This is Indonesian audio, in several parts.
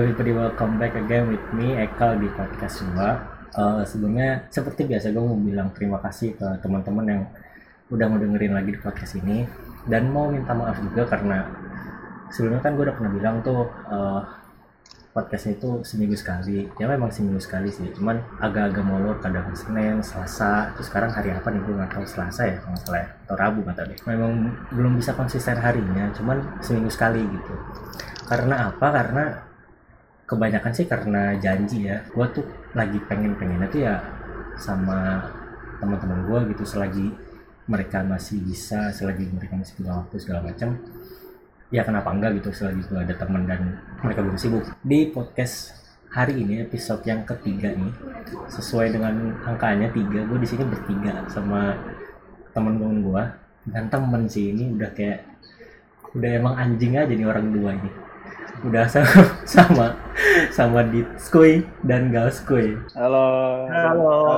Everybody welcome back again with me Ekal di podcast gua. Uh, sebelumnya seperti biasa gue mau bilang terima kasih ke teman-teman yang udah mau dengerin lagi di podcast ini. Dan mau minta maaf juga karena sebelumnya kan gue udah pernah bilang tuh uh, podcastnya itu seminggu sekali. Ya memang seminggu sekali sih. Cuman agak-agak molor kadang Senin, Selasa. Terus sekarang hari apa nih? Gue nggak tahu Selasa ya kalau salah ya. atau Rabu tahu deh memang belum bisa konsisten harinya cuman seminggu sekali gitu. Karena apa? Karena kebanyakan sih karena janji ya. Gue tuh lagi pengen pengennya tuh ya sama teman-teman gue gitu selagi mereka masih bisa selagi mereka masih punya waktu segala macam ya kenapa enggak gitu selagi gue ada teman dan mereka belum sibuk. Di podcast hari ini episode yang ketiga nih sesuai dengan angkanya tiga gue di sini bertiga sama temen-temen gue dan temen sih ini udah kayak udah emang anjing aja nih orang dua ini udah sama sama sama Ditskoy dan Galskoy. Halo. Halo.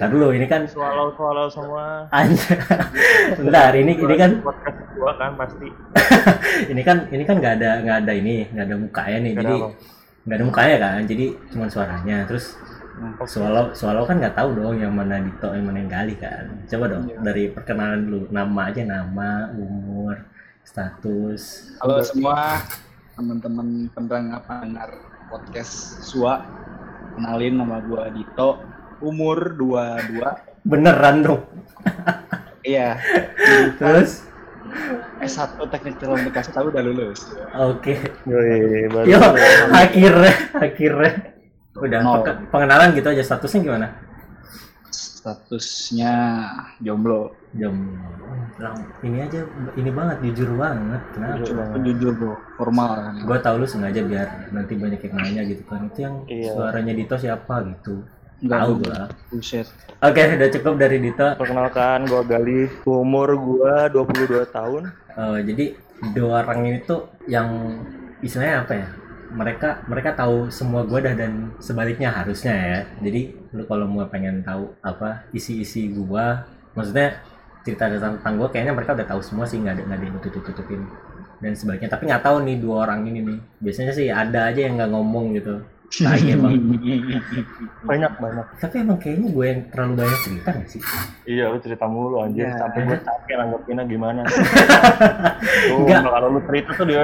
Ntar dulu ini kan Swallow swallow semua. Anja. Bentar ini ini kan podcast gua kan pasti. ini kan ini kan nggak ada nggak ada ini nggak ada mukanya nih jadi nggak ada mukanya kan jadi cuma suaranya terus Swallow Swallow kan nggak tahu dong yang mana Dito yang mana yang Gali kan coba dong Iya. dari perkenalan dulu nama aja nama umur status Halo semua teman-teman pendengar pendengar podcast Sua. Kenalin nama gua Dito. Umur 22. beneran dong Iya. terus S1 Teknik Telekomunikasi tahu udah lulus. oke yo akhirnya akhirnya udah peke- pengenalan gitu aja statusnya gimana Statusnya jomblo. jam lang ini aja ini banget jujur banget kenapa Jujur. Jujur bro, formal kan. gue tau lu sengaja biar nanti banyak yang nanya gitu kan itu yang Iya. suaranya Dito siapa gitu Enggak tahu gua Buset. oke udah cukup dari Dito Perkenalkan gua Gali. Umur gua 22 tahun. Eh, jadi dua orang ini tuh yang istilahnya apa ya mereka mereka tahu semua gue dah dan sebaliknya harusnya ya. Jadi lu kalau mau pengen tahu apa isi-isi gua maksudnya cerita tentang gue kayaknya mereka udah tahu semua sih nggak ada nggak ada yang tutup tutupin dan sebaliknya. Tapi nggak tahu nih dua orang ini nih. Biasanya sih ada aja yang nggak ngomong gitu nah emang Banyak banyak. tapi emang kayaknya gue yang terlalu banyak cerita nggak sih Iya, lu cerita mulu anjir. Iya. Sampai gua capek nanggepinnya gimana. tuh, Enggak. kalau lu cerita tuh di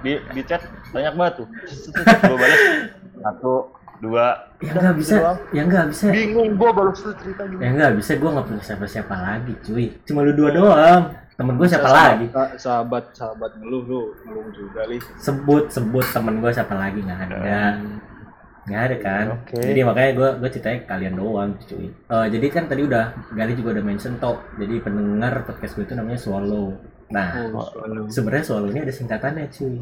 di di chat banyak banget tuh. Gua balas satu, dua. ya nggak bisa doang. ya nggak bisa Bingung gua balas tuh cerita ya gimana. nggak bisa gue nggak punya siapa-siapa lagi cuy cuma lu dua doang temen gue siapa lagi Sahabat, sahabat sahabat ngeluh lu, ngeluh juga li. sebut sebut temen gue siapa lagi nggak ada nggak ada kan? Oke. jadi makanya gue gue ceritanya ke kalian doang cuy. Eh, jadi kan tadi udah Gali juga udah mention tok jadi pendengar podcast gue itu namanya Swallow. Nah Oh, sebenarnya Swallow ini ada singkatannya cuy.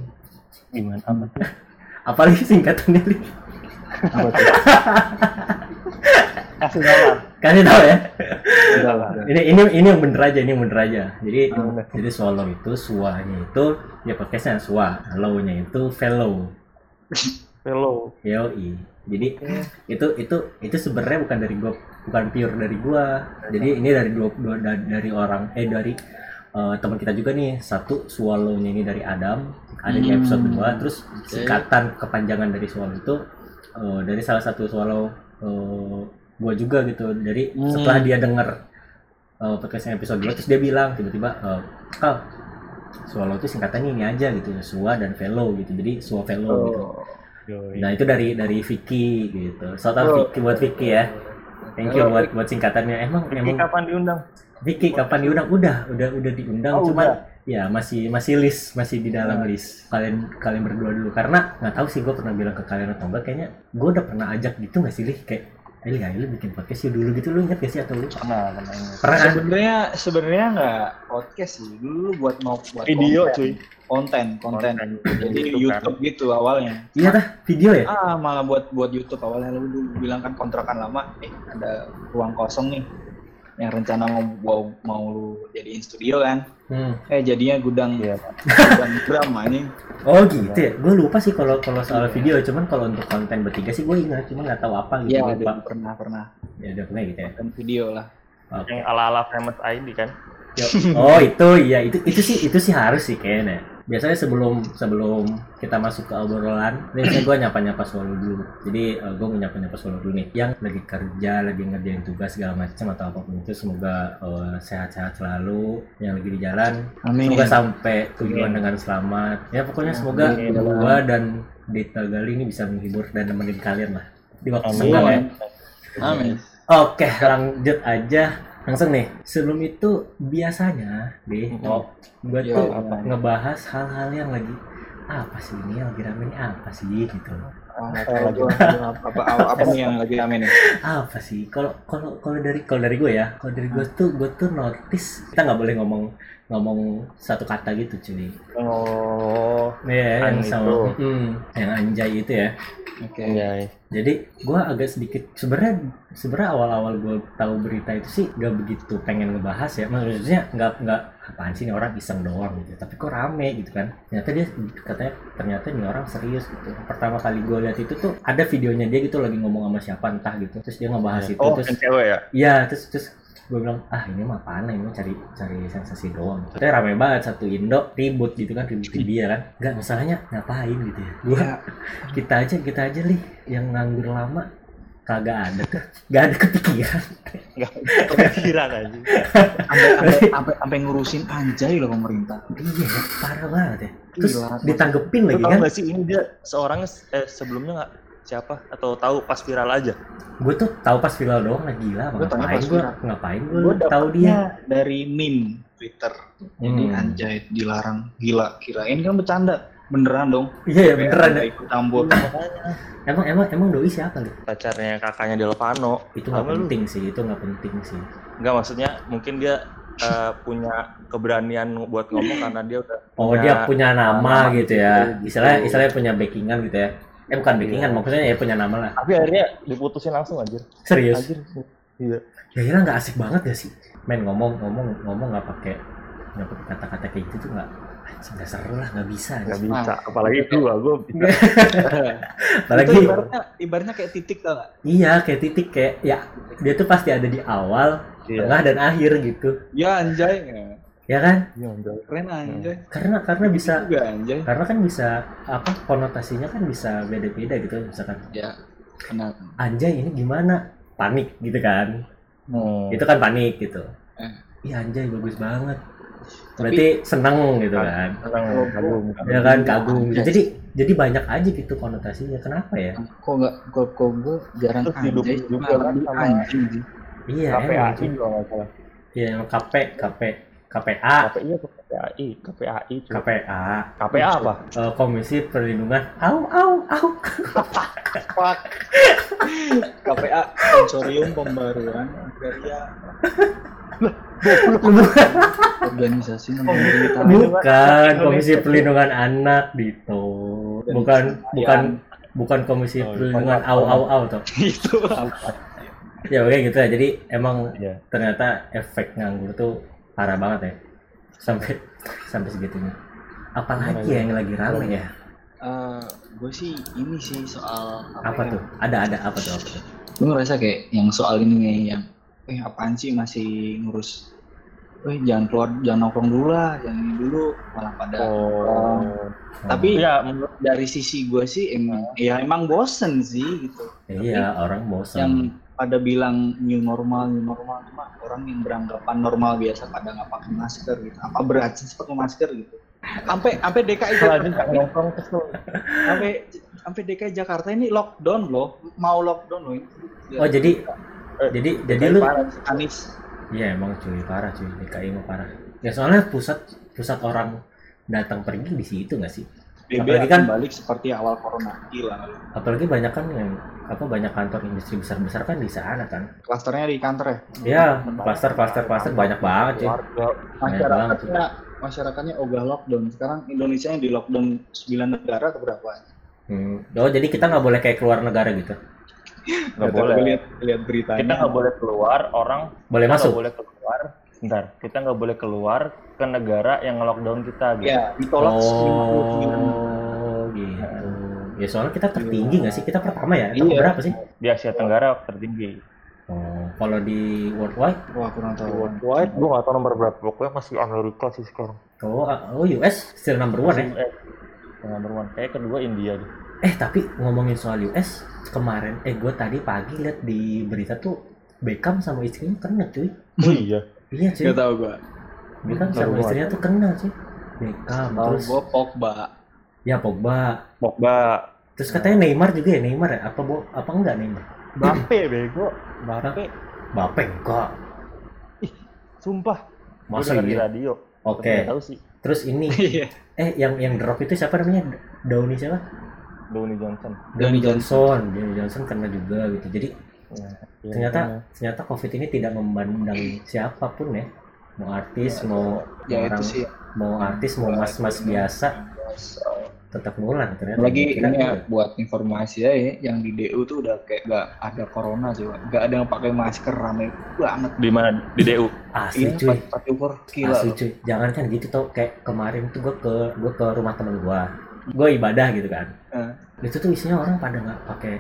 Gimana? Apa apalagi singkatannya Li? Kasih tahu kasih tahu ya? Udah lah. ini ini ini yang bener aja ini yang bener aja. Jadi bener. jadi swallow itu suanya itu ya podcastnya swa hello-nya itu fellow Hello. yoi. Jadi itu itu itu sebenarnya bukan dari gua bukan pure dari gua. Jadi ini dari dua, dua da- dari orang eh dari eh, teman kita juga nih. Satu swallow-nya ini dari Adam. Ada di Hmm. episode 2 terus singkatan kepanjangan dari swallow itu eh, dari salah satu swallow eh, gua juga gitu. Dari Hmm. setelah dia denger uh, podcastnya episode 2 terus dia bilang tiba-tiba eh, Kal swallow itu singkatannya ini aja gitu swa dan fellow gitu. Jadi swa fellow gitu. Oh. Yoi. Nah itu dari dari Vicky gitu. Shout out Oh. Vicky buat Vicky ya. Thank you Halo, buat buat singkatannya. Emang Ini emang kapan diundang? Vicky kapan diundang? Udah udah udah diundang. Oh, cuman udah. ya masih masih list masih di dalam list. Kalian kalian berdua dulu karena nggak tahu sih gue pernah bilang ke kalian atau enggak. Kayaknya gue udah pernah ajak gitu nggak sih Lih? Kayak Eh ayo lu bikin podcast yuk dulu gitu lu inget gak sih atau lu? Pernah. Pernah kan? Sebenarnya sebenarnya nggak podcast sih. Dulu buat mau buat Video konten. cuy. Konten, konten. Konten. Jadi YouTube YouTube gitu awalnya. Iya dah video ya? Ah, malah buat buat YouTube awalnya lu dulu bilang kan kontrakan lama, eh ada ruang kosong nih. Yang rencana mau mau, mau lu jadiin studio kan. Hmm. Eh jadinya gudang Iya. gudang gram anjing. Oh gitu ya? Gue lupa sih kalau kalau soal video. Cuman kalau untuk konten bertiga sih gue ingat. Cuma nggak tahu apa gitu. Iya, lupa. ada pernah pernah. Ya udah pernah gitu ya. Konten video lah. Yang ala-ala famous ID kan. Yo. Oh itu iya itu itu sih itu sih harus sih kayaknya. Biasanya sebelum sebelum kita masuk ke obrolan, biasanya gue nyapa-nyapa solo dulu. Jadi gue mau nyapa-nyapa solo dulu nih. Yang lagi kerja, lagi ngerjain tugas segala macam atau apa pun itu, semoga eh, sehat-sehat selalu. Yang lagi di jalan, Amin. semoga sampai tujuan Amin. dengan selamat. Ya pokoknya semoga gue dan Dita Gali ini bisa menghibur dan nemenin kalian lah di waktu senggang ya. Amin. Oke, lanjut aja. Langsung nih, sebelum itu biasanya deh, Oh, gue Yo, tuh apa? ngebahas hal-hal yang lagi apa sih ini yang lagi rame ini apa sih gitu Ah, kalau gua- gua apa, apa, apa, apa nih yang lagi rame nih? apa sih kalau kalau kalau dari kalau dari gue ya kalau dari gue tuh gue tuh notice kita nggak boleh ngomong ngomong satu kata gitu cuy. Oh, ya yang An sama. itu. Mm, yang anjay itu ya. Oke. iya. jadi gue agak sedikit sebenarnya sebenarnya awal-awal gue tahu berita itu sih gak begitu pengen ngebahas ya. Maksudnya nggak nggak apaan sih ini orang iseng doang gitu. Tapi kok rame gitu kan. Ternyata dia katanya ternyata ini orang serius gitu. Pertama kali gue lihat itu tuh ada videonya dia gitu lagi ngomong sama siapa entah gitu. Terus dia ngebahas itu Oh, terus yang cewek ya? Iya, terus terus gue bilang ah ini mah apaan ini cari cari sensasi doang. Katanya rame banget satu Indo ribut gitu kan ributin dia kan. Enggak masalahnya ngapain gitu ya. Gua Ya, kita aja kita aja lih yang nganggur lama kagak ada tuh. Gak ada kepikiran. Enggak kepikiran aja. sampai ngurusin anjay loh pemerintah. iya, parah banget ya. Terus Gila. ditanggepin lagi kan. gak sih ini dia seorang eh, sebelumnya nggak siapa atau tahu pas viral aja? Gue tuh tahu pas viral doang lah gila. Gua tanya Ngapain pas gue viral. ngapain Gue gue tahu dia. dari meme Twitter. Jadi Hmm. anjay dilarang. Gila, kirain kan bercanda. Beneran dong. Iya ya beneran ya. Nggak ikut campur. Emang emang emang doi siapa lu? Pacarnya kakaknya Delvano. Itu nggak lu. penting sih, itu nggak penting sih. Enggak maksudnya mungkin dia eh, punya keberanian buat ngomong karena dia udah Oh punya- dia punya nama nama gitu ya, gitu. istilahnya istilahnya punya backingan gitu ya. Eh bukan Iya. backingan, maksudnya ya punya nama lah. Tapi akhirnya diputusin langsung aja. Serius? Anjir. Iya. Ya kira nggak asik banget ya sih. Men ngomong ngomong ngomong nggak pakai nggak pakai kata-kata kayak gitu tuh nggak anjing nggak seru lah nggak bisa. Nggak bisa. Apalagi gua, gua bisa. Apalagi Itu ibaratnya, ibaratnya kayak titik tau gak? iya kayak titik kayak ya dia tuh pasti ada di awal, Iya. tengah dan akhir gitu. Ya anjay. Ya. Kan? Iya, anjay. Keren anjay. Karena karena bisa Juga anjay. karena kan bisa apa konotasinya kan bisa beda-beda gitu misalkan Ya. Benar. anjay ini gimana panik gitu kan Hmm. itu kan panik gitu Eh. iya anjay bagus banget berarti seneng gitu kan Senang, kagum. ya kan kagum anjay. jadi jadi banyak aja gitu konotasinya kenapa ya Kok nggak kok kok gue jarang anjay. juga Nah, kan sama- anjing iya KPAI nggak salah. iya KP KP KPA KPI apa KPAI? KPAI. cuy. KPA KPA apa? eh, Komisi Perlindungan au au au Fuck. KPA Konsorium Pembaruan Agraria Organisasi bukan Komisi Perlindungan Anak gitu bukan bukan bukan Komisi Oh, Perlindungan bukan. au au au tuh itu ya oke gitu ya jadi emang Iya. ternyata efek nganggur tuh parah banget ya. Sampai sampai segitunya. Apalagi Gimana, yang lagi rame ya? Gue sih ini sih soal apa ya? tuh? Ada ada. Apa tuh? Apa tuh? Gue ngerasa kayak yang soal ini nih yang eh apaan sih masih ngurus? Eh jangan keluar jangan nongkrong dulu lah jangan ini dulu. Malah pada Oh. Tapi- ya menurut dari sisi gue sih emang ya emang bosen sih gitu. Iya orang bosan yang pada bilang new normal new normal. Cuma orang yang beranggapan normal biasa pada nggak pakai masker gitu. Apa berat sih pakai masker gitu? Sampai sampai DKI Jakarta sampai sampai DKI Jakarta ini lockdown loh. Mau lockdown loh ini. Oh jadi Eh, jadi jadi lu Anies iya emang cuy parah cuy. DKI mah parah. Ya soalnya pusat pusat orang datang pergi di situ nggak sih BB Apalagi akan kan- balik seperti awal corona. Gila. Apalagi banyak kan yang apa banyak kantor industri besar besar kan di sana kan. Klasternya di kantor ya? Ya klaster klaster klaster banyak banget Warga. masyarakatnya masyarakatnya ogah lockdown. Sekarang Indonesia yang di lockdown 9 negara atau berapa? Hmm. oh jadi kita nggak boleh kayak keluar negara gitu? Nggak boleh. lihat lihat beritanya. Kita nggak boleh keluar orang boleh kita masuk? nggak boleh keluar. Bentar, kita nggak boleh keluar ke negara yang nge-lockdown kita gitu. ya ditolak 59 Oh, gitu. Ya soalnya kita tertinggi nggak sih? Kita pertama ya? Atau Iya. berapa sih? Di Asia Tenggara tertinggi. Oh, Kalau di worldwide, Wah kurang tahu. Worldwide, gue gak tau nomor berapa. Pokoknya masih Amerika sih sekarang. oh, oh US still number one ya. Eh, nomor one. Kayak kedua India deh. Eh tapi ngomongin soal US kemarin, eh gue tadi pagi lihat di berita tuh Beckham sama istrinya kena cuy. Oh iya. Iya cuy. Gak tau gue. Beckham Baru sama gua istrinya tuh kena cuy. Beckham terus gue Pogba. ya Pogba. Pogba. Terus katanya Neymar juga ya Neymar ya? Apa bo apa enggak Neymar? Mbappe bego. Mbappe. Bape enggak. Sumpah. Gua Masa iya? radio. Oke. Tahu sih. Terus ini Iya. eh yang yang drop itu siapa namanya? Downey siapa? Dwayne Johnson. Downey Johnson. Downey Johnson kena juga gitu. Jadi Ya, iya, ternyata makanya. ternyata covid ini tidak memandang siapa pun ya mau artis mau Ya orang itu sih. mau artis mau mas-mas biasa tetap nular ternyata Lagi ini ya, gitu. buat informasi ya, yang di DU tuh udah kayak gak ada corona sih. Gak ada yang pakai masker rame banget. Di mana? Di DU. asli cuy pakai ukur gila. asli loh. cuy jangan kan gitu tau kayak kemarin tuh gue ke gue ke rumah temen gue gue ibadah gitu kan Eh. itu tuh isinya orang pada nggak pakai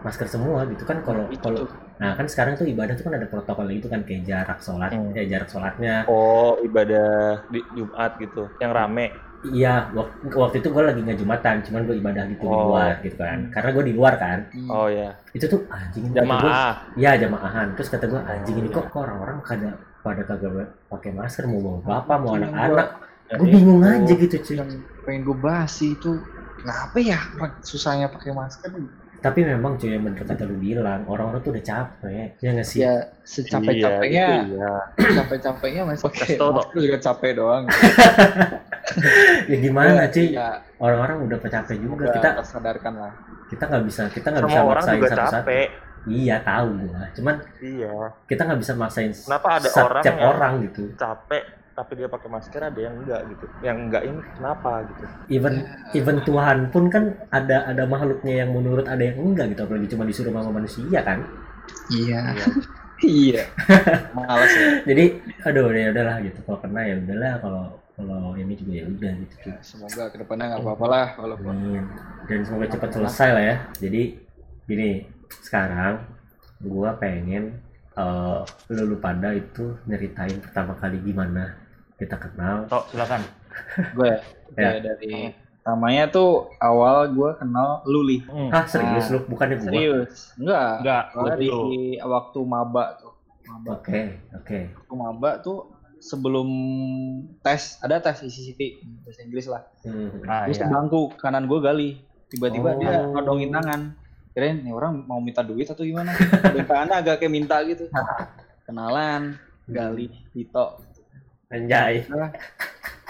masker semua gitu kan kalau Itu kalau nah kan sekarang tuh ibadah tuh kan ada protokol itu kan kayak jarak sholat Hmm. ya jarak sholatnya Oh, ibadah di Jumat gitu. Yang rame. Iya, waktu, waktu itu gue lagi nggak jumatan, cuman gue ibadah gitu di Oh. luar gitu kan. Karena gue di luar kan. Hmm. Oh ya. Itu tuh anjing. Jamaah. Iya jamaahan. Terus kata gue anjing ini Oh, kok kok orang-orang kada pada kagak pakai masker mau bawa bapak mau Anjing, anak-anak. Ya, Gue bingung aja gitu cuy. yang pengen gue bahas sih itu kenapa ya susahnya pakai masker Tapi memang cuy yang bener kata lu bilang orang-orang tuh udah capek. Ya nggak sih? ya secapek-capeknya Iya, itu iya. capek-capeknya masih pakai Kasih tau, masker juga capek doang ya gimana Ya, cuy? ya, Orang-orang udah capek juga. udah Kita tersadarkan lah kita nggak bisa kita nggak bisa orang maksain satu-satu. capek. Iya tahu gua. Cuman Iya. kita nggak bisa maksain Kenapa ada setiap orang yang- orang gitu. Capek tapi dia pakai masker ada yang enggak gitu. Yang enggak ini kenapa gitu. even even Tuhan pun kan ada ada makhluknya yang menurut ada yang enggak gitu apalagi cuma disuruh sama manusia kan iya Iya. iya males ya jadi aduh ya udahlah gitu kalau kena ya udahlah kalau kalau ini juga ya udah gitu cuy. semoga ke depannya nggak apa-apa lah kalau Amin. dan semoga cepat selesai lah ya jadi gini sekarang gua pengen eh lu, lu pada itu nyeritain pertama kali gimana kita kenal. Tok, silakan. gue Ya. ya. Dari namanya tuh awal gue kenal Luli. Hmm. ah serius lu? Bukannya gua? serius. Enggak. Enggak, Soalnya di waktu maba tuh. Maba. Oke oke. Waktu maba tuh sebelum tes ada tes ICCT bahasa Inggris lah. Hmm. Ah, gue iya. sebangku kanan gue gali. Oh. tiba-tiba dia nodongin tangan. Kirain nih orang mau minta duit atau gimana? Tangannya agak kayak minta gitu. Kenalan gali Tito anjay.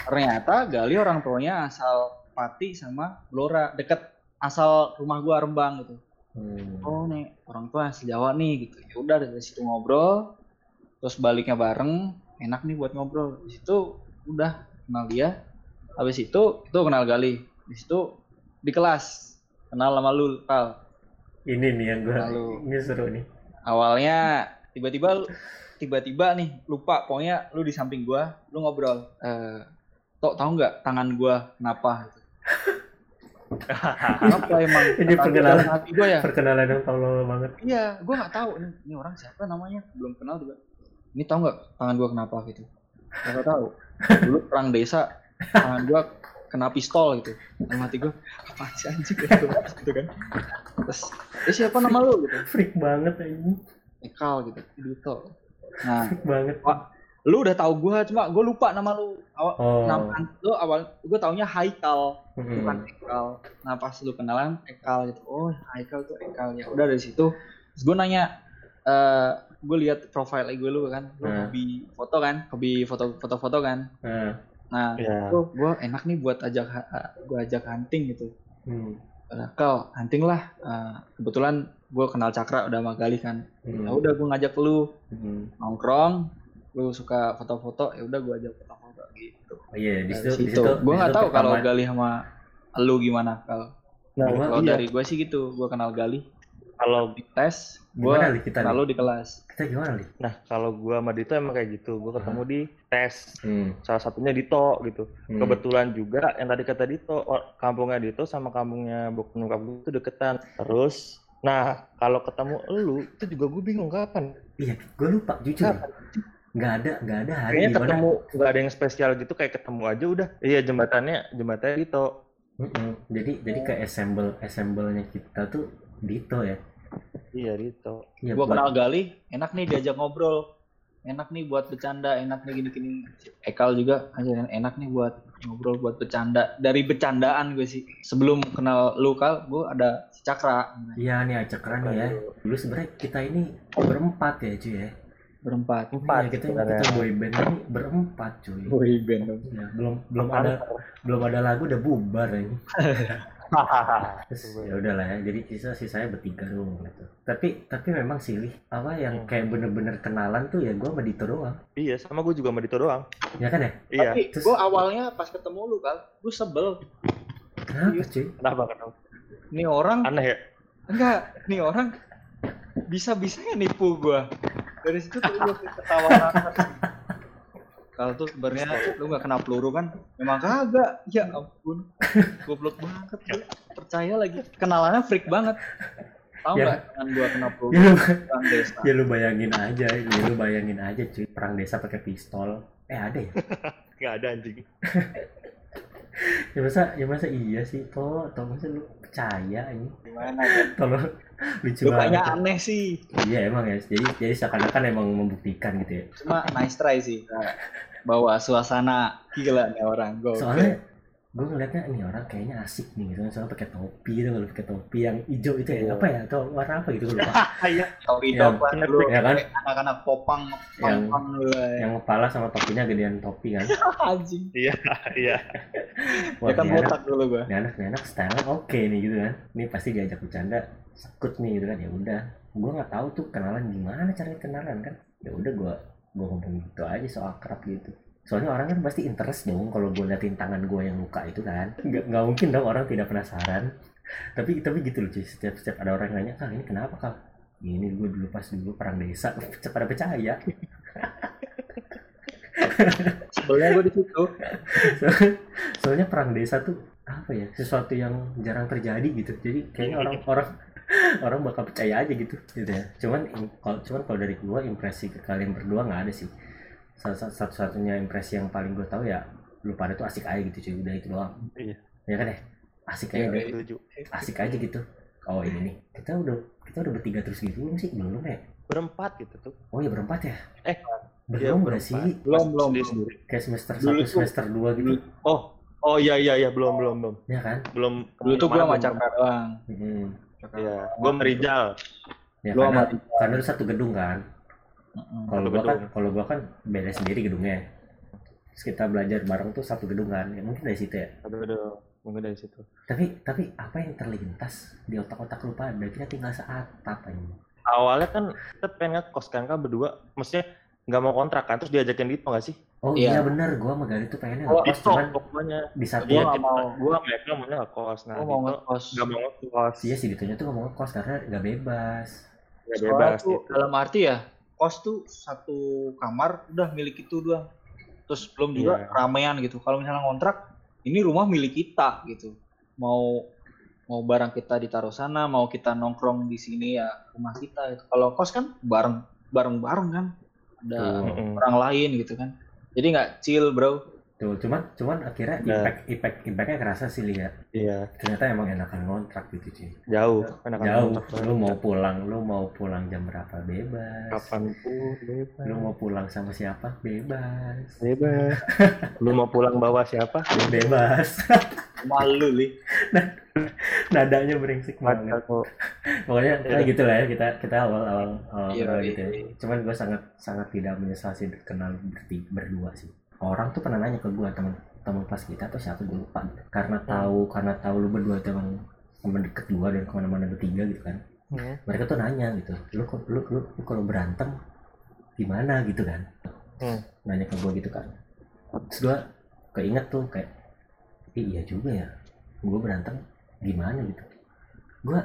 Ternyata gali orang tuanya asal Pati sama Blora deket asal rumah gua Rembang gitu. Hmm. oh nih orang tua asli Jawa nih gitu. Ya udah dari situ ngobrol terus baliknya bareng enak nih buat ngobrol. Di situ udah kenal dia. Habis itu itu kenal Gali. Di situ di kelas kenal sama lu Kal ini nih yang gua Lalu. ini seru nih. Awalnya tiba-tiba tiba-tiba nih lupa. Pokoknya lu di samping gua lu ngobrol. Eh tok tahu nggak tangan gua kenapa? Gitu. kenapa emang Ini perkenalan. hati gua ya? perkenalan yang tolol banget. Iya gua nggak tahu. Ini, ini orang siapa namanya? Belum kenal juga. Ini tahu nggak tangan gua kenapa? gitu. Nggak tahu. Dulu perang desa tangan gua kena pistol gitu. Dalam hati gua apa sih anjing? Gitu kan. Terus eh, siapa nama lu? gitu. Freak banget ini Ekal gitu Duto nah banget. Lu udah tahu gua cuma gua lupa nama lu. Awal oh. nama lu awal gua taunya Haikal Mm-mm. bukan Ekal nah pas lu kenalan Ekal gitu. Oh Haikal tuh Ekal ya. Udah dari situ terus gua nanya eh gue lihat profile IG lu kan. Lu Hmm. hobi foto kan? Hobi foto foto foto kan? Nah, nah Iya. tuh gua enak nih buat ajak gua ajak hunting gitu. Hmm. Hunting lah. Eh, kebetulan gua kenal Cakra udah sama Gali kan Hmm. ya udah gua ngajak lu Hmm. nongkrong lu suka foto-foto ya udah gua ajak foto-foto gitu Oh iya, di situ, di situ. situ. Gue nggak tahu kalau Gali sama lu gimana kalau Nah, Gua- kalau iya. dari gue sih gitu gue kenal Gali Kalau di tes gue Li, Li? lu di kelas Kita gimana nih? nah kalau gua sama Dito emang kayak gitu. Gua ketemu di tes. Hmm. Salah satunya Dito gitu. Hmm. Kebetulan juga yang tadi kata Dito, kampungnya Dito sama kampungnya bokap nyokap gue itu deketan. Terus, nah kalau ketemu elu itu juga gue bingung kapan iya gue lupa jujur Kapan? nggak ada nggak ada hari Kayaknya di mana ketemu nggak ada yang spesial gitu kayak ketemu aja udah. Iya jembatannya jembatannya Dito. Mm-mm. jadi jadi ke assemble assemble-nya kita tuh Dito ya Iya Dito. Iya, Gua buat- kenal Gali, enak nih diajak ngobrol. Enak nih buat bercanda, enak nih gini-gini. Ekal juga aja enak nih buat ngobrol buat bercanda. Dari bercandaan gue sih. Sebelum kenal lu Kal, gue ada Cakra Iya nih Cakra nih ya. Dulu sebenarnya kita ini berempat ya cuy ya. berempat. Empat Iya, kita sebenarnya. kita boy band ini berempat cuy. Boy band. Ya, belum belum ada belum ada lagu udah bubar ini. Terus ya udahlah ya. Jadi sisa sisanya bertiga doang gitu. Tapi tapi memang silih apa yang Hmm. kayak bener-bener kenalan tuh ya gua sama Dito doang. iya sama gue juga sama Dito doang. Ya kan ya? Iya. Tapi terus- gue awalnya pas ketemu lu Kal, gue sebel. Kenapa cuy? Kenapa kenapa? Nih orang Aneh ya. enggak, nih orang bisa-bisanya nipu gua. Dari situ tuh gue ketawa banget. Kalau tuh sebenarnya lu nggak kena peluru kan? Memang kagak. Ya ampun. Goblok banget. Gua Percaya lagi. Kenalannya freak banget. Tahu Ya. nggak dengan gua kena peluru Ya lu, perang desa? ya lu bayangin aja, ya lu bayangin aja cuy, perang desa pakai pistol. Eh ada ya? Nggak ada anjing. Ya masa ya masa iya sih toh, toh masa lu percaya ini? Gimana ya? Tolong lucu banget. aneh sih. Iya emang ya. Jadi jadi seakan-akan emang membuktikan gitu ya. Cuma nice try sih. Nah, Bawa suasana gila nih orang. Gokil. Soalnya gue ngeliatnya ini orang kayaknya asik nih gitu. Soalnya pakai topi tuh kalau pakai topi yang hijau itu ya Iya. apa ya? Atau warna apa gitu gue lupa. Iya. Topi dulu. ya kan? Anak-anak popang, Yang- lah. Yang kepala sama topinya gedean topi kan. Anjing. Iya. Iya. Ya kan botak dulu gua. ini anak, ini anak style oke nih gitu kan. Ini pasti diajak bercanda sekut nih gitu kan. Ya udah. Gue nggak tahu tuh kenalan gimana caranya kenalan kan. Ya udah gue gue ngomong gitu aja so akrab gitu. Soalnya orang kan pasti interest dong kalau gue liatin tangan gue yang luka itu kan. Nggak, nggak mungkin dong orang tidak penasaran. Tapi tapi gitu loh cuy. Setiap setiap ada orang yang nanya, kak ini kenapa kak? Ini gue dulu pas dulu perang desa, pada percaya. Sebelnya gua di situ. soalnya, soalnya perang desa tuh apa ya sesuatu yang jarang terjadi gitu jadi kayaknya orang orang orang bakal percaya aja gitu gitu ya cuman kalau cuman kalau dari gua impresi ke kalian berdua nggak ada sih satu satunya impresi yang paling gue tahu ya lu pada tuh asik aja gitu cuy udah itu doang Iya. ya kan ya asik aja Iya, deh Setuju. asik aja gitu oh ini nih kita udah kita udah bertiga terus gitu belum sih belum ya Berempat gitu tuh. oh ya berempat ya Eh, belum nggak sih. Belum, belum, belum. kayak semester satu semester dua gitu Oh. Oh iya iya iya belum belum belum. ya kan Belum. Dulu tuh sama belum. Cakra doang. Hmm. Iya. Gua merijal. Ya, karena, sama karena satu gedung kan. Kalau Satu gua kan, gedung. kalau gua kan beda sendiri gedungnya. Terus kita belajar bareng tuh satu gedung kan. Ya, mungkin dari situ ya. Aduh aduh. Mungkin dari situ. Tapi tapi apa yang terlintas di otak-otak lu pada? Kita tinggal seatap ini. Awalnya kan kita pengen ngekos kan kan berdua. Maksudnya nggak mau kontrak kan terus diajakin Dito nggak sih? Oh iya, Iya. bener, gua sama Gali tuh pengennya Oh, ngekos Dito cuman pokoknya. di satu Gua Iya, nggak mau. gua sama Eka maunya ngekos. Nah, Gua mau ngekos. nggak mau ngekos. Iya sih Ditonya tuh gak mau ngekos karena gak bebas. Nggak Soalnya bebas tuh gitu. dalam arti ya kos tuh satu kamar udah milik itu doang. Terus belum juga Iya. ramean gitu. Kalau misalnya kontrak, ini rumah milik kita gitu. Mau mau barang kita ditaruh sana, mau kita nongkrong di sini ya rumah kita. Gitu. Kalau kos kan bareng bareng bareng kan. Ada Tuh. Mm-mm. orang lain gitu kan. Jadi nggak chill bro. Tuh, cuman cuman akhirnya Nah. impact impact impactnya kerasa sih lihat. Iya. Ternyata emang enakan kontrak gitu cuy. Jauh. Enakan Jauh. kontrak. Lu mau pulang, lu mau pulang jam berapa bebas. kapan pun bebas. Lu mau pulang sama siapa? Bebas. Bebas. Lu mau pulang bawa siapa? Bebas. Malu li. Nadanya brengsek banget. Kok. Pokoknya Iya. kayak gitu lah ya kita kita awal awal awal Iya, kenal iya, gitu ya. iya. Cuman gue sangat sangat tidak menyesal sih kenal berti, berdua sih. Orang tuh pernah nanya ke gue teman teman kelas kita atau siapa gue lupa. Karena tahu karena tahu lu berdua itu emang teman deket gue dan ke mana-mana bertiga gitu kan. Hmm. Mereka tuh nanya gitu. Lu kok- lu lu, lu kalau berantem gimana gitu kan? Hmm. Nanya ke gue gitu kan. Terus gue keinget tuh kayak "Ih, iya juga ya. Gue berantem gimana gitu. Gue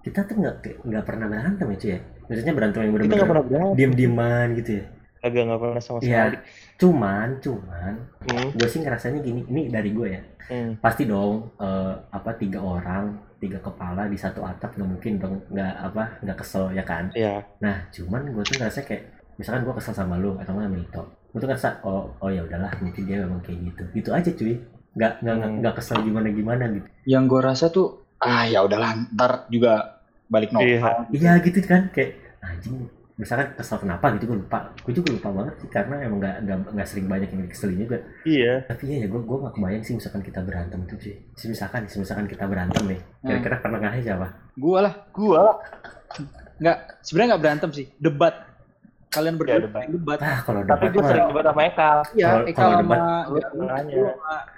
kita tuh nggak nggak pernah berantem ya cuy ya. Maksudnya berantem yang pernah berantem. diem-dieman gitu ya agak nggak pernah sama Iya. sekali cuman cuman hmm. gue sih ngerasanya gini ini dari gue ya Hmm. pasti dong eh, apa tiga orang tiga kepala di satu atap nggak mungkin dong nggak apa nggak kesel ya kan Iya. nah cuman gue tuh ngerasa kayak misalkan gue kesel sama lu atau sama Ito gue tuh ngerasa oh oh ya udahlah mungkin dia memang kayak gitu gitu aja cuy nggak nggak Hmm. nggak kesel gimana gimana gitu Yang gue rasa tuh ah ya udahlah ntar juga balik nongkrong. Iya. iya gitu kan kayak anjing misalkan kesel kenapa gitu gue lupa gue juga lupa banget sih karena emang nggak nggak sering banyak yang dikeselin juga Iya. tapi iya ya gue gue nggak kebayang sih misalkan kita berantem tuh cuy Si misalkan misalkan kita berantem nih kira-kira penengahnya siapa Gue lah. Gua lah. Nggak, sebenarnya nggak berantem sih. Debat. Kalian berdua Iya, debat. debat. ah kalau Tapi debat gue mah sering debat sama Eka. Iya, Kalau- Eka kalau sama Gali,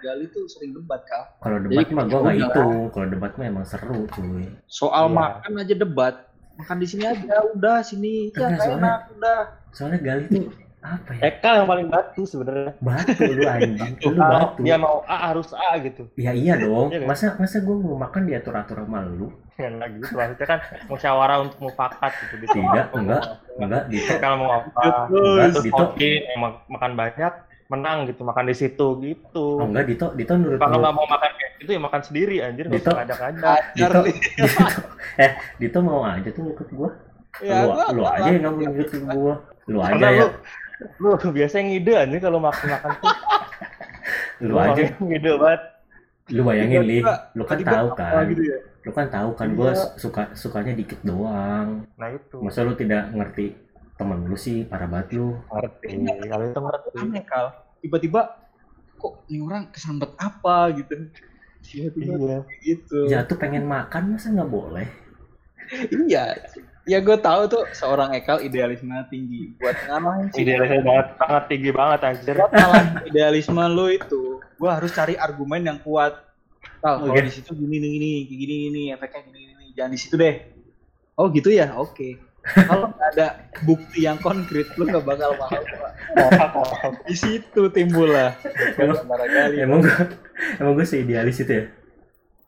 Gali tuh sering debat kal. kalau Jadi debat mah gue nggak hitung kalau debat mah emang seru cuy Soal Iya. makan aja debat. Makan di sini aja, udah sini. Ya Enggak, nggak soalnya- enak, udah. soalnya Gali tuh apa ya Eka yang paling batu sebenarnya. batu lu anjing lu Kalau batu dia mau A harus A gitu. ya iya dong Iya kan? masa masa gue mau makan diatur atur sama lu Yang lagi gitu maksudnya kan musyawarah untuk mufakat gitu. Dito. Tidak, enggak. enggak Dito Kalau mau apa? enggak mak- makan banyak menang gitu makan di situ gitu. oh, enggak Dito Dito nurut Kalau nurut nggak mau makan kayak gitu ya makan sendiri anjir nggak Dito. usah ngajak-ngajak. Ajar Dito, nih. Dito eh Dito mau aja tuh ngikut gue Ya, lu, gua lu gua aja yang nggak mau ngikut gue lu aja ya lu lu biasa ngide anjir kalau makan makan tuh. lu aja ngide banget. lu bayangin Tiba-tiba- lu kan tahu kan gitu ya. lu kan tahu kan gue Iya. suka sukanya dikit doang Nah itu. masa lu tidak ngerti temen lu sih parah banget lu ngerti. Kalau itu ngerti. Aneh kal. Tiba-tiba kok ini orang kesambet apa gitu. Tiba-tiba Iya. gitu. ya tuh pengen makan masa nggak boleh Iya. Ya gue tahu tuh seorang Ekal idealisme tinggi buat ngalahin sih. Idealisnya banget, sangat tinggi banget anjir. Buat ngalahin idealisme lu itu, gue harus cari argumen yang kuat. Kal, kalau Oke. di situ gini nih gini, gini gini, gini efeknya gini gini, jangan di situ deh. Oh gitu ya, oke. Kalau nggak ada bukti yang konkret, lu nggak bakal paham. Di situ timbul lah. Emang- Barangkali. emang gue emang gue seidealis itu ya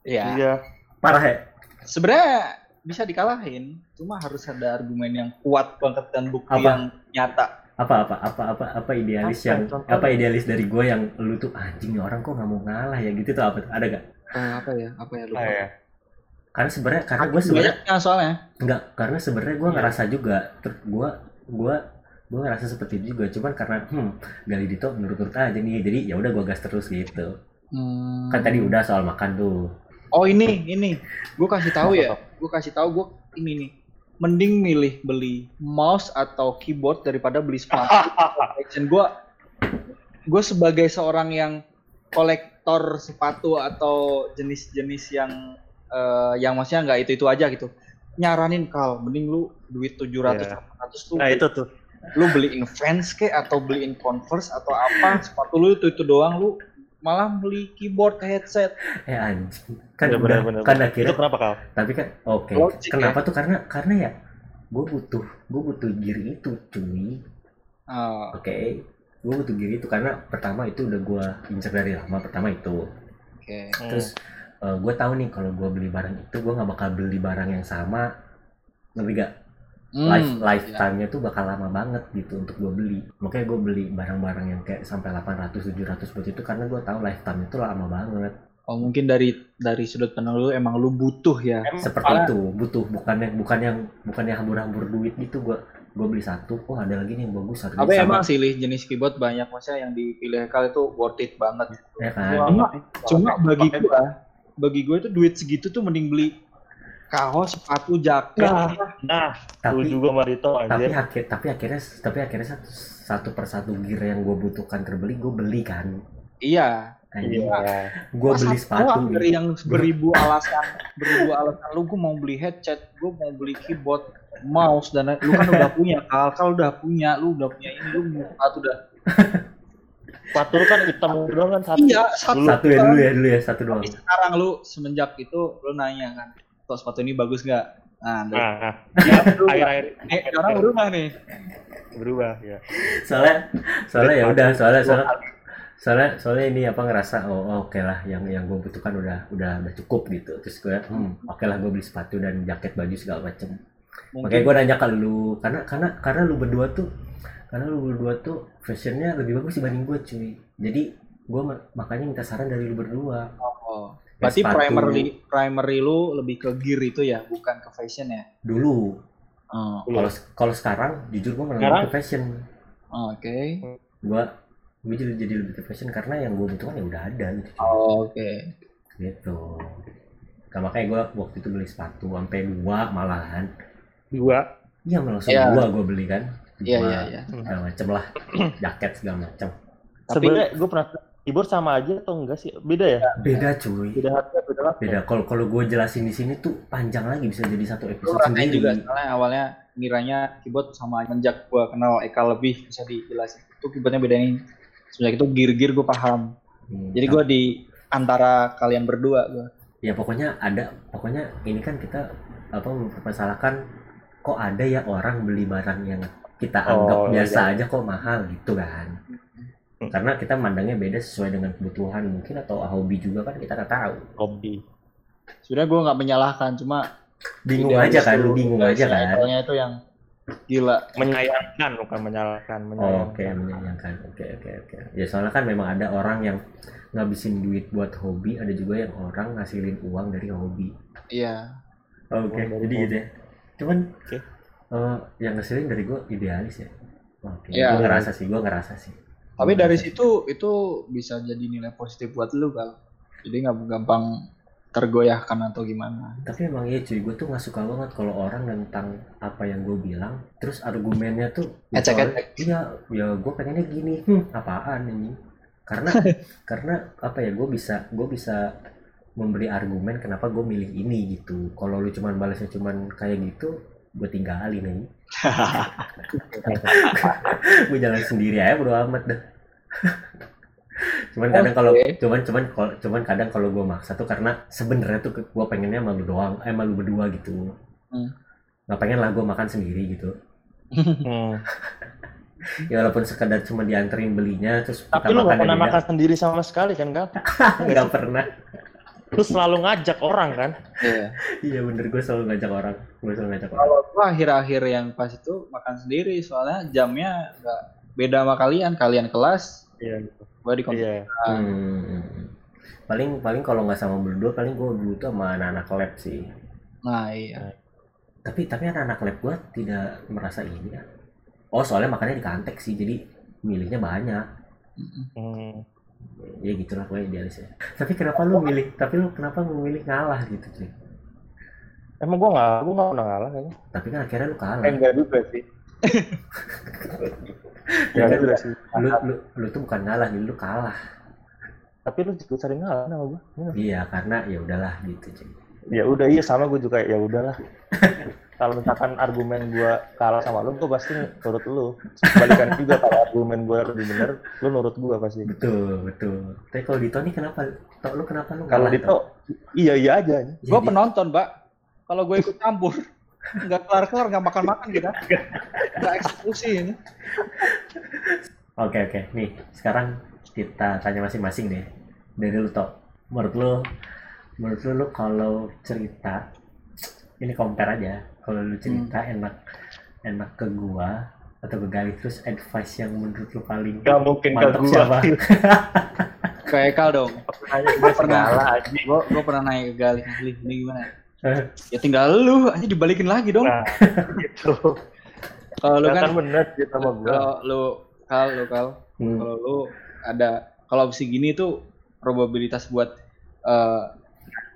Iya. Iya. parah ya Sebenarnya bisa dikalahin, cuma harus ada argumen yang kuat banget dan bukti Apa? yang nyata. apa apa apa apa apa idealis Apa yang contohnya? apa idealis dari gue yang lu tuh anjing orang kok nggak mau ngalah ya gitu tuh apa tuh? ada gak Eh, apa ya? Apa ya? Lupa. Ah, ya. Karena sebenarnya karena gue sebenarnya soalnya. enggak karena sebenarnya gue Iya. ngerasa juga terus gue gue gue ngerasa seperti itu juga cuman karena hmm gali dito menurut-menurut aja nih jadi ya udah gue gas terus gitu Hmm. kan tadi udah soal makan tuh Oh ini, ini. Gue kasih tahu ya. Gue kasih tahu gue ini nih. Mending milih beli mouse atau keyboard daripada beli sepatu. Collection gue, gue sebagai seorang yang kolektor sepatu atau jenis-jenis yang eh, yang maksudnya nggak itu itu aja gitu. Nyaranin kal, mending lu duit 700 Iya. 800 tuh Nah itu tuh. lu beliin Vans ke atau beliin Converse atau apa sepatu lu itu itu doang lu malah beli keyboard headset eh anjing kan Iya, udah benar-benar. kan Itu akhirnya kenapa kal? tapi kan oke Logik, kenapa tuh karena karena ya gue butuh gue butuh gear itu cuy Ah, oke gue butuh gear itu karena pertama itu udah gue incer dari lama pertama itu oke Hmm. Terus gue tahu nih kalau gue beli barang itu gue nggak bakal beli barang yang sama. Lebih gak Hmm, life ya. lifetime-nya tuh bakal lama banget gitu untuk gue beli. Makanya gue beli barang-barang yang kayak sampai 800 700 buat itu karena gue tahu lifetime itu lama banget. Oh mungkin dari dari sudut pandang lu emang lu butuh ya? Emang seperti itu butuh. Bukan yang bukan yang bukan yang hambur-hambur duit gitu. Gue gue beli satu oh ada lagi nih yang bagus harganya tapi sama. emang sih jenis keyboard banyak? Maksudnya yang dipilih kali itu worth it banget. Ya kan? Cuma cuma bagi gua bagi gue itu duit segitu tuh mending beli kaos sepatu jaket. Nah, nah, tapi juga Marito tapi akhir tapi akhirnya tapi akhirnya satu satu persatu gear yang gue butuhkan terbeli gue beli kan? Iya. Iya. gue beli sepatu dari yang beribu alasan beribu alasan. Lu gue mau beli headset gue mau beli keyboard mouse dan lu kan udah punya kal. Kal udah punya lu udah punya ini lu mau sepatu dah Sepatu lu kan hitam doang kan satu. iya satu, satu ya dulu ya dulu ya satu doang. Tapi sekarang lu semenjak itu lu nanya kan kok sepatu ini bagus nggak? Nah Nah, nah. ya, akhir-akhir. Eh, sekarang berubah nih. Berubah ya. soalnya soalnya ya udah soalnya soalnya soalnya soalnya ini apa ngerasa oh, oh, oke lah yang yang gue butuhkan udah udah udah cukup gitu. Terus gue hmm, oke lah gue beli sepatu dan jaket baju segala macem. Mungkin. Makanya gue nanya ke lu karena karena karena lu berdua tuh karena lu berdua tuh fashionnya lebih bagus dibanding gue cuy jadi gue makanya minta saran dari lu berdua Oh. Ya, Berarti sepatu. primary primary lu lebih ke gear itu ya, bukan ke fashion ya? dulu Oh, kalau kalau sekarang jujur gue malah ke fashion oke. gue gue jadi jadi lebih ke fashion karena yang gue butuhkan ya udah ada gitu cuy. Oh, Oke. gitu nah, makanya gue waktu itu beli sepatu sampai dua malahan Dua. iya malah Iya. dua gue beli kan Iya, iya, iya. segala macem lah jaket segala macem Tapi Sebenarnya gue pernah keyboard sama aja atau enggak sih? Beda ya? beda cuy Beda harga, beda beda kalau kalau gue jelasin di sini tuh panjang lagi bisa jadi satu gue episode rasain sendiri juga soalnya awalnya ngiranya keyboard sama menjak gua kenal Eka lebih bisa dijelasin. Itu keyboardnya bedain. Sebenarnya itu gear-gear gue paham. Hmm, Jadi gua di antara kalian berdua gua. ya pokoknya ada pokoknya ini kan kita apa mempermasalahkan kok ada ya orang beli barang yang kita anggap Oh, biasa iya. aja kok mahal gitu kan karena kita mandangnya beda sesuai dengan kebutuhan mungkin atau hobi juga kan kita nggak tahu Hobi. Sebenarnya gua nggak menyalahkan, cuma bingung aja kan bingung aja kan itu yang gila. Menyayangkan bukan menyalahkan, Oh, menyayangkan. Oke, menyayangkan. Oke, oke, oke. Ya soalnya kan memang ada orang yang ngabisin duit buat hobi, ada juga yang orang ngasilin uang dari hobi. Iya. Oke, dari jadi hobi. gitu ya. Cuman Oke. Eh, yang ngasilin dari gue idealis ya. Oke, Iya. gue ngerasa sih, gue ngerasa sih. Tapi dari situ itu bisa jadi nilai positif buat lu kan. Jadi nggak gampang tergoyahkan atau gimana. Tapi emang iya cuy, gue tuh nggak suka banget kalau orang tentang apa yang gue bilang, terus argumennya tuh Ecek-ecek. misalnya, Iya, ya gue pengennya gini, hmm, apaan ini? Karena karena apa ya, gue bisa gue bisa memberi argumen kenapa gue milih ini gitu. Kalau lu cuman balasnya cuman kayak gitu, gue tinggalin aja. gue jalan sendiri aja bodo amat dah. cuman kadang kalau Oke. cuman cuman kalau- cuman kadang kalau gue maksa tuh karena sebenarnya tuh gue pengennya sama lu doang, eh sama lu berdua gitu. Hmm. Nggak pengen lah gue makan sendiri gitu. Hmm. Ya walaupun sekedar cuma dianterin belinya terus Tapi kita lu gak makan pernah dan makan sendiri sama sekali kan, Kal? nggak pernah. Lu selalu ngajak orang kan? Iya. Iya bener gue selalu ngajak orang, gue selalu ngajak orang. Kalau gua akhir-akhir yang pas itu makan sendiri soalnya jamnya nggak beda sama kalian. Kalian kelas, Iya. gua di komputer. Iya. Hmm. Paling paling kalau nggak sama berdua paling gue dulu tuh sama anak-anak lab sih. Nah iya. Tapi tapi anak-anak lab gue tidak merasa ini ya. Oh soalnya makannya di kantek sih jadi milihnya banyak. Hmm. Ya gitulah gue idealis ya. Tapi kenapa lu milih? Tapi lu kenapa memilih ngalah gitu cuy? Emang gua nggak, gua nggak pernah ngalah kayaknya. Tapi kan akhirnya lu kalah. Eh, enggak juga sih. Ya Enggak kan? juga sih. Lu, lu, lu tuh bukan ngalah, lu kalah. Tapi lu juga sering ngalah sama gua. Iya karena ya udahlah gitu cuy. Ya udah iya sama gua juga ya udahlah. kalau misalkan argumen gua kalah sama lu, gua pasti nurut lu. Balikan juga kalau argumen gua lebih bener, lu nurut gua pasti. Betul, betul. Tapi kalau di Tony kenapa? Tok lu kenapa lu Kalau Dito, iya iya aja. Gua Jadi- penonton, Mbak. Kalau gue ikut campur, nggak kelar-kelar, nggak makan-makan kita. Nggak eksekusi ini. Oke, oke. Nih, sekarang kita tanya masing-masing deh. Dari lu, Tok. Menurut lu, menurut lu, lu kalau cerita, ini compare aja. Kalau lu cerita enak enak ke gua atau ke Galih, terus advice yang menurut lu paling Gak mungkin ke mantap gua. siapa? Kayak Ekal dong. Gua Pernah. Gue gue pernah nanya ke Galih, Galih ini gimana? Ya tinggal lu, aja dibalikin lagi dong. Nah, gitu. Kalau lu Kan bener gitu sama gua. kalau lu kal, lu kal, Hmm. kalau lu ada kalau opsi gini tuh probabilitas buat eh,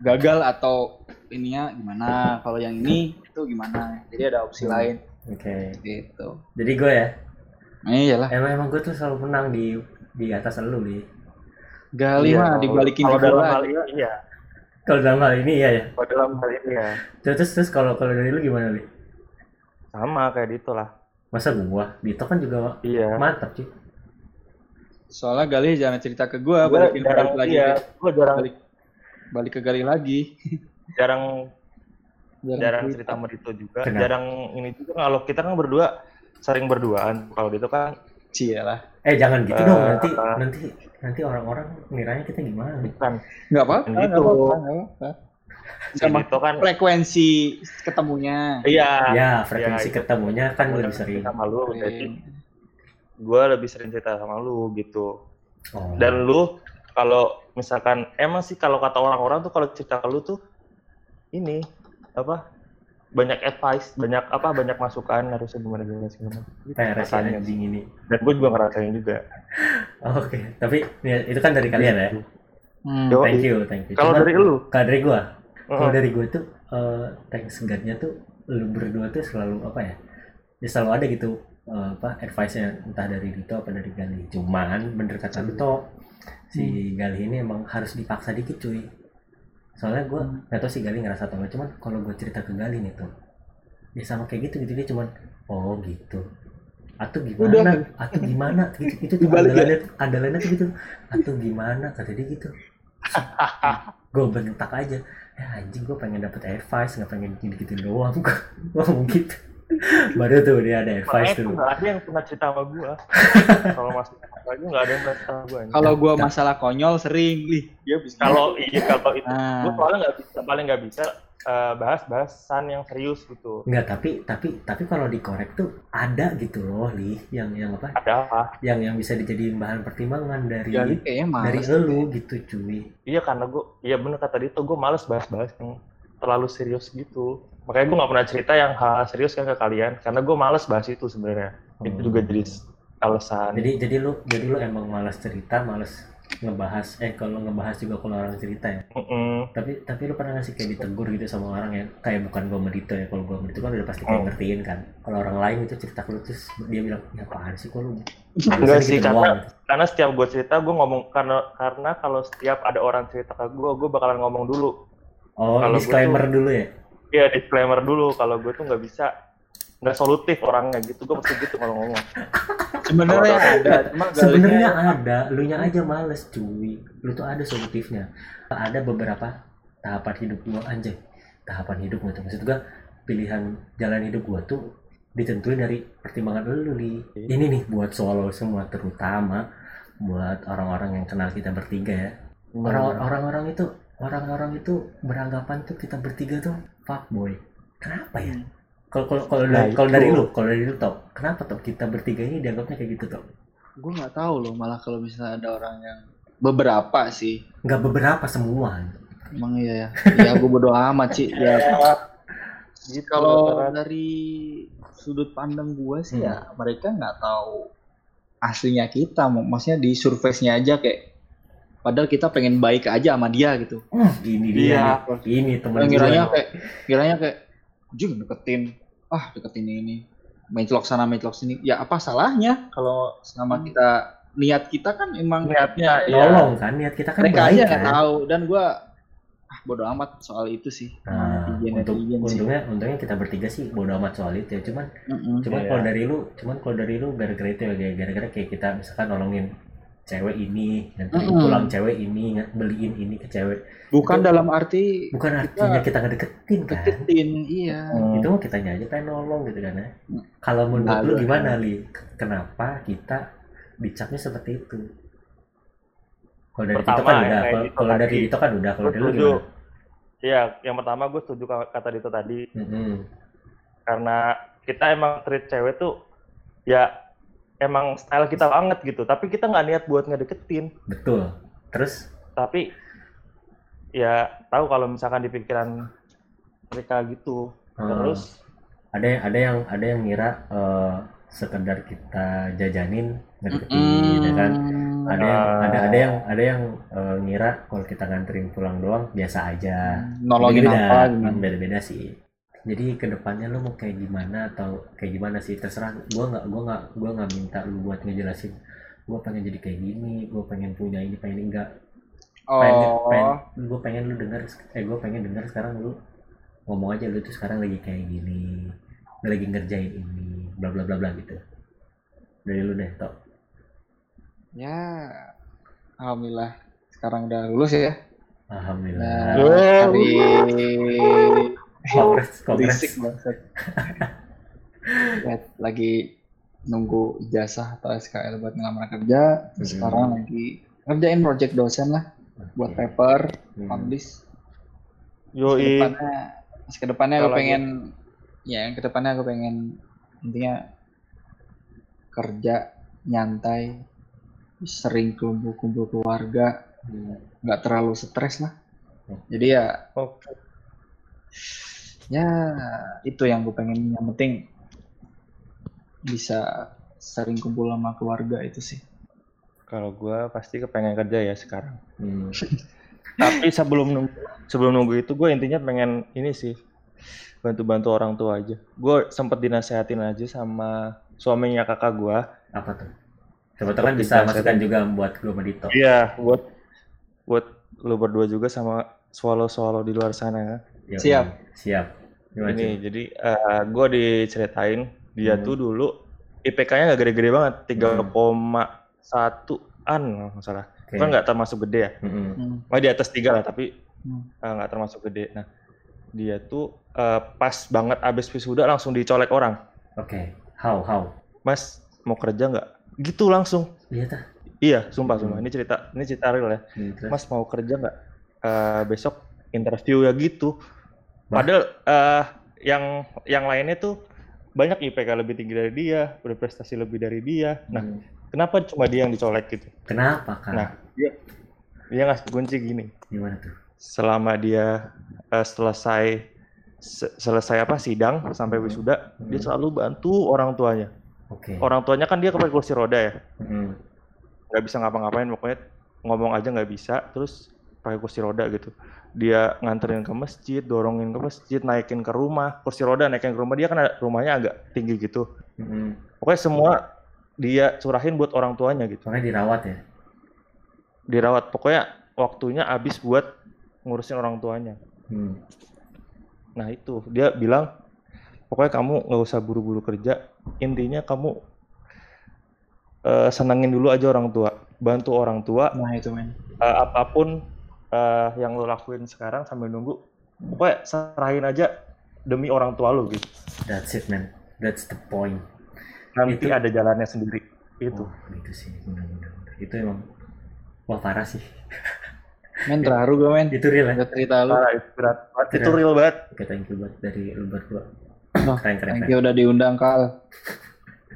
gagal atau ininya gimana? Kalau yang ini itu gimana? Jadi ada opsi Hmm. lain Oke. gitu. Jadi gue ya, Eh, iyalah. emang emang gue tuh selalu menang di di atas lu nih. Gali Iya, mah dibalikin kalau dalam hal ini iya. Kalau dalam hal ini ya ya. Kalau dalam hal ini ya Terus terus kalau kalau dari lu gimana nih? sama kayak Dito lah. Masa gua? Dito kan juga Iya. mantap cuy. Soalnya Gali jangan cerita ke gua, Gua balikin jarang lagi. iya, gua jarang Balik balik ke Gali lagi. jarang jarang cerita sama Dito juga. Kenapa? Jarang ini juga kalau kita kan berdua sering berduaan. Kalau Dito kan Cie lah. Eh jangan gitu Eh, dong nanti apa? nanti nanti orang-orang ngiranya kita gimana? bukan Enggak apa-apa, Gitu. enggak apa-apa, nggak si Sama Dito kan frekuensi ketemunya. iya Ya frekuensi iya. ketemunya kan lebih sering. sama lu jadi gue lebih sering cerita sama lu gitu Oh. dan lu kalau misalkan emang sih kalau kata orang-orang tuh kalau cerita ke lu tuh ini apa banyak advice banyak apa banyak masukan harusnya gimana gimana segala macam. Kayak rasa katanya. anjing ini. dan gue juga ngerasain juga Oke, tapi ya, itu kan dari kalian ya. Hmm. Yo, Thank you, thank you. kalau dari lu kalau dari gua, kalau Heeh. dari gua tuh eh thanks God-nya tuh lu berdua tuh selalu apa ya? Ya selalu ada gitu eh, apa advice-nya entah dari Dito apa dari Gali. Cuman bener kata lu toh si Gali ini emang harus dipaksa dikit cuy. Soalnya gua nggak tahu si Gali ngerasa atau enggak, cuman kalau gua cerita ke Gali nih tuh ya sama kayak gitu gitu dia cuman oh gitu. Atau gimana? Udah. atau gimana? Gitu itu tuh Dibalik ya? andalannya andalannya tuh gitu. Atau gimana? Kata dia gitu. Gue bentak aja. Ya anjing gue pengen dapet advice nggak pengen gitu gitu doang. Gue ngomong gitu baru tuh dia ada advice tuh. tuh nggak ada yang pernah cerita sama gue kalau masuk lagi nggak ada yang pernah cerita sama gue Kalau gua masalah konyol sering, ih dia bisa. kalau iya kalau itu. Gue Nah, soalnya nggak bisa paling nggak bisa eh, bahas bahasan yang serius gitu. Nggak tapi tapi tapi kalau dikorek tuh ada gitu loh li. Yang yang apa? Ada apa? Yang yang bisa dijadiin bahan pertimbangan dari kayaknya dari elu gitu cuy. Iya karena gue iya bener kata Dito gue males bahas-bahas yang terlalu serius gitu makanya gue nggak pernah cerita yang hal serius kan ke kalian karena gue males bahas itu sebenarnya itu Hmm. juga jadi alasan jadi jadi lu jadi lu emang malas cerita malas ngebahas eh kalau ngebahas juga kalau orang cerita ya Mm-mm. tapi tapi lu pernah nggak sih kayak ditegur gitu sama orang ya kayak bukan gue medito ya kalau gue medito kan udah pasti kayak Hmm. ngertiin kan kalau orang lain itu cerita ke lu terus dia bilang ya apaan sih kok lu Enggak sih, Gitu karena doang. karena setiap gue cerita gue ngomong karena karena kalau setiap ada orang cerita ke gue gue bakalan ngomong dulu oh kalau gua disclaimer dulu ya Iya disclaimer dulu kalau gue tuh nggak bisa nggak solutif orangnya gitu gue pasti gitu kalau ngomong. Sebenarnya ada, sebenarnya ada lu nya aja males cuy. Lu tuh ada solutifnya. Ada beberapa tahapan hidup gua anjay. Tahapan hidup gua tuh maksud gua pilihan jalan hidup gua tuh ditentuin dari pertimbangan lu li. Ini nih buat solo semua terutama buat orang-orang yang kenal kita bertiga ya. Orang- orang-orang itu orang-orang itu beranggapan tuh kita bertiga tuh fuckboy kenapa ya? Kalau kalau kalau dari Nah, kalau itu. dari lu kalau dari lu top kenapa top kita bertiga ini dianggapnya kayak gitu top gue nggak tahu loh malah kalau misalnya ada orang yang beberapa sih. Nggak beberapa semua. Emang iya ya? Ya gue bodo amat sih ya. Gitu, kalau rata-rata. dari sudut pandang gue sih Hmm. ya mereka nggak tahu aslinya kita. Mak- maksudnya di surface-nya aja kayak padahal kita pengen baik aja sama dia gitu. Hmm, ini dia nih. ini temen gue ngiranya kayak ngiranya kayak jing deketin. Ah deketin ini. Mencelok sana mencelok sini. Ya apa salahnya kalau selama kita? Niat kita kan emang niatnya ya nolong kan niat kita kan mereka baik aja kan. tahu. Dan gua ah bodo amat soal itu sih. Nah, Netizen- untuk netizen sih. untungnya untungnya kita bertiga sih bodo amat soal itu ya. Cuman Mm-mm. cuman Iya. kalau dari lu cuman kalau dari lu gara-gara itu ya gara-gara kayak kita misalkan nolongin cewek ini nganterin Mm-mm. pulang cewek ini beliin ini ke cewek. Bukan Itu- dalam arti bukan artinya kita ngedeketin kan? deketin iya. Hmm. itu mah kitanya aja pengen nolong gitu kan ya. Hmm. kalau menurut Lalu, lu gimana li? Kenapa kita dicapnya seperti itu? Kalau dari itu Pertama, kan ya, udah kayak kalau gitu kalau dari itu kan udah kalau dari lu gimana? Iya, yang pertama gue setuju ka- kata Dito tadi. Mm-mm. karena kita emang treat cewek tuh ya emang style kita banget gitu, tapi kita nggak niat buat ngedeketin, betul. Terus? Tapi ya tahu kalau misalkan di pikiran mereka gitu, eh, terus? Ada yang ada yang ada yang ngira eh, sekedar kita jajanin ngedeketin ya kan? Ada yang Ah. ada ada yang ada yang eh, ngira kalau kita nganterin pulang doang biasa aja. Nolongin Beda-beda. apa gimana? Beda-beda sih jadi ke depannya lu mau kayak gimana atau kayak gimana sih? Terserah. Gua nggak gua nggak gua nggak minta lu buat ngejelasin. Gua pengen jadi kayak gini gua pengen punya ini pengen enggak. Pengen, oh. pengen gue pengen lu dengar eh gue pengen dengar sekarang lu ngomong aja lu tuh sekarang lagi kayak gini lu lagi ngerjain ini bla bla bla bla gitu. Dari lu deh tok. Ya alhamdulillah. Sekarang udah lulus ya? Alhamdulillah. Nah, Oh. hari kongres kongres banget Ya, lagi nunggu ijazah atau SKL buat ngelamar kerja. Terus Hmm. sekarang lagi ngerjain project dosen lah buat paper Hmm. publish. Yoi. Ke depannya ke depannya aku pengen ya yang ke depannya aku pengen intinya kerja nyantai sering kumpul-kumpul keluarga nggak terlalu stres lah. Jadi ya Oke. Ya itu yang gue pengen yang penting bisa sering kumpul sama keluarga itu sih Kalau gua pasti kepengen kerja ya sekarang. Hmm. Tapi sebelum nunggu, sebelum nunggu itu gue intinya pengen ini sih bantu-bantu orang tua aja. Gue sempet dinasehatin aja sama suaminya kakak gua. Apa tuh? Coba kan bisa masukan juga buat gue sama Dito. Iya, buat buat lu berdua juga sama swallow-swallow di luar sana. Yoi. Siap. Siap. Gimana, Ini Cuk? jadi eh gue diceritain dia Hmm. tuh dulu IPK-nya nggak gede-gede banget, 3,1an kalau nggak salah. Oke. Kan nggak termasuk gede ya. Hmm. Oh di atas tiga lah, tapi Hmm. eh, nggak termasuk gede. Nah dia tuh eh, pas banget abis wisuda langsung dicolek orang. Oke. How how? Mas mau kerja nggak? Gitu langsung. Iya. Iya, sumpah sumpah. Ini cerita ini cerita real ya. Hmm? Mas mau kerja nggak? Eh, besok interview ya gitu. Padahal eh, yang yang lainnya tuh banyak IPK lebih tinggi dari dia, berprestasi lebih dari dia. Nah, Hmm. kenapa cuma dia yang dicolek gitu? Kenapa kak? Nah, dia dia ngasih kunci gini. Gimana tuh? Selama dia eh, selesai se- selesai apa sidang sampai wisuda, dia Hmm. selalu bantu orang tuanya. Oke. Orang tuanya kan dia pakai kursi roda ya, Mm-mm. nggak bisa ngapa-ngapain pokoknya ngomong aja nggak bisa terus pakai kursi roda gitu. Dia nganterin ke masjid dorongin ke masjid naikin ke rumah. Kursi roda naikin ke rumah dia kan rumahnya agak tinggi gitu. Mm-mm. pokoknya semua dia curahin buat orang tuanya gitu. Soalnya dirawat ya. dirawat. Pokoknya waktunya habis buat ngurusin orang tuanya. Hmm. nah itu. Dia bilang pokoknya kamu nggak usah buru-buru kerja. Intinya kamu eh, senengin dulu aja orang tua. Bantu orang tua nah itu men. eh, apa pun eh, yang lo lakuin sekarang sambil nunggu pokoknya serahin aja demi orang tua lo gitu That's it man. That's the point. nanti Itu- ada jalannya sendiri itu Oh, itu sih benar-benar. Itu emang wah parah sih. men terharu gue men Itu real ya. Cerita lu Parah, itu berat banget. itu real banget Oke, thank you buat dari lu berdua. Wah, Keren keren. thank you udah diundang kal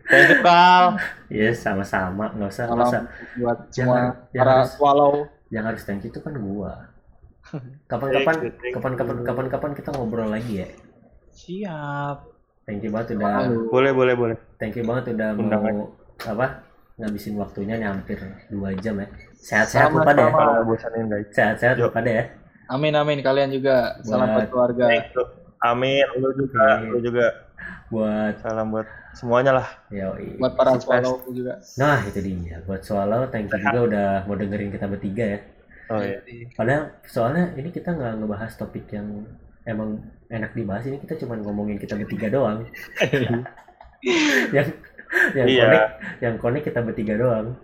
thank you Kal Yes, sama-sama. Nggak usah, nggak salam usah. buat Jangan- semua jangan para harus- swallow Yang harus thank you itu kan gua. Kapan-kapan, kapan-kapan, kapan-kapan kita ngobrol lagi ya. siap Thank you banget udah, boleh boleh boleh thank you banget udah Undang mau apa ngabisin waktunya nih hampir dua jam ya. Sehat-sehat lu Sama-sama. pada ya. kalau nggak bosanin guys Sehat-sehat lu Yuk. pada ya. amin amin kalian juga salam Buat- keluarga amin lu juga Amin. lu juga Buat salam buat semuanya lah yoi. buat para Sukses. swallow juga Nah itu dia buat Swallow thank you juga udah mau dengerin kita bertiga ya. oh iya Padahal soalnya ini kita nggak ngebahas topik yang emang enak dibahas ini kita cuma ngomongin kita bertiga doang. yang yang Iya. konek yang konek kita bertiga doang.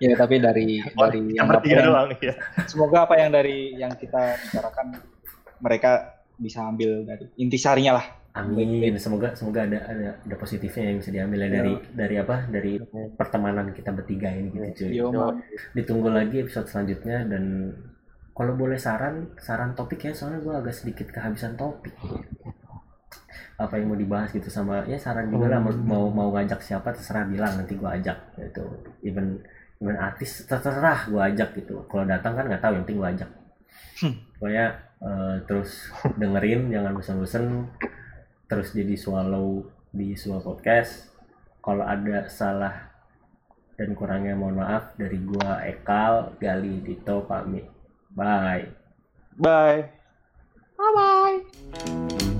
ya tapi dari dari yang apa bertiga yang- doang iya semoga apa yang dari yang kita bicarakan mereka bisa ambil dari intisarinya lah Amin. Semoga semoga ada ada ada positifnya yang bisa diambil ya dari dari apa dari pertemanan kita bertiga ini gitu cuy. Yo, man. Ditunggu lagi episode selanjutnya dan kalau boleh saran saran topik ya soalnya gue agak sedikit kehabisan topik. Apa yang mau dibahas gitu sama ya saran juga lah mau mau, mau ngajak siapa terserah bilang nanti gue ajak gitu. Even even artis terserah gue ajak gitu. Kalau datang kan nggak tahu yang penting gue ajak. Pokoknya eh, terus dengerin jangan bosan-bosan terus jadi swallow di sebuah podcast. Kalau ada salah dan kurangnya mohon maaf. Dari gua Ekal Gali Dito pamit. Bye. Bye. Bye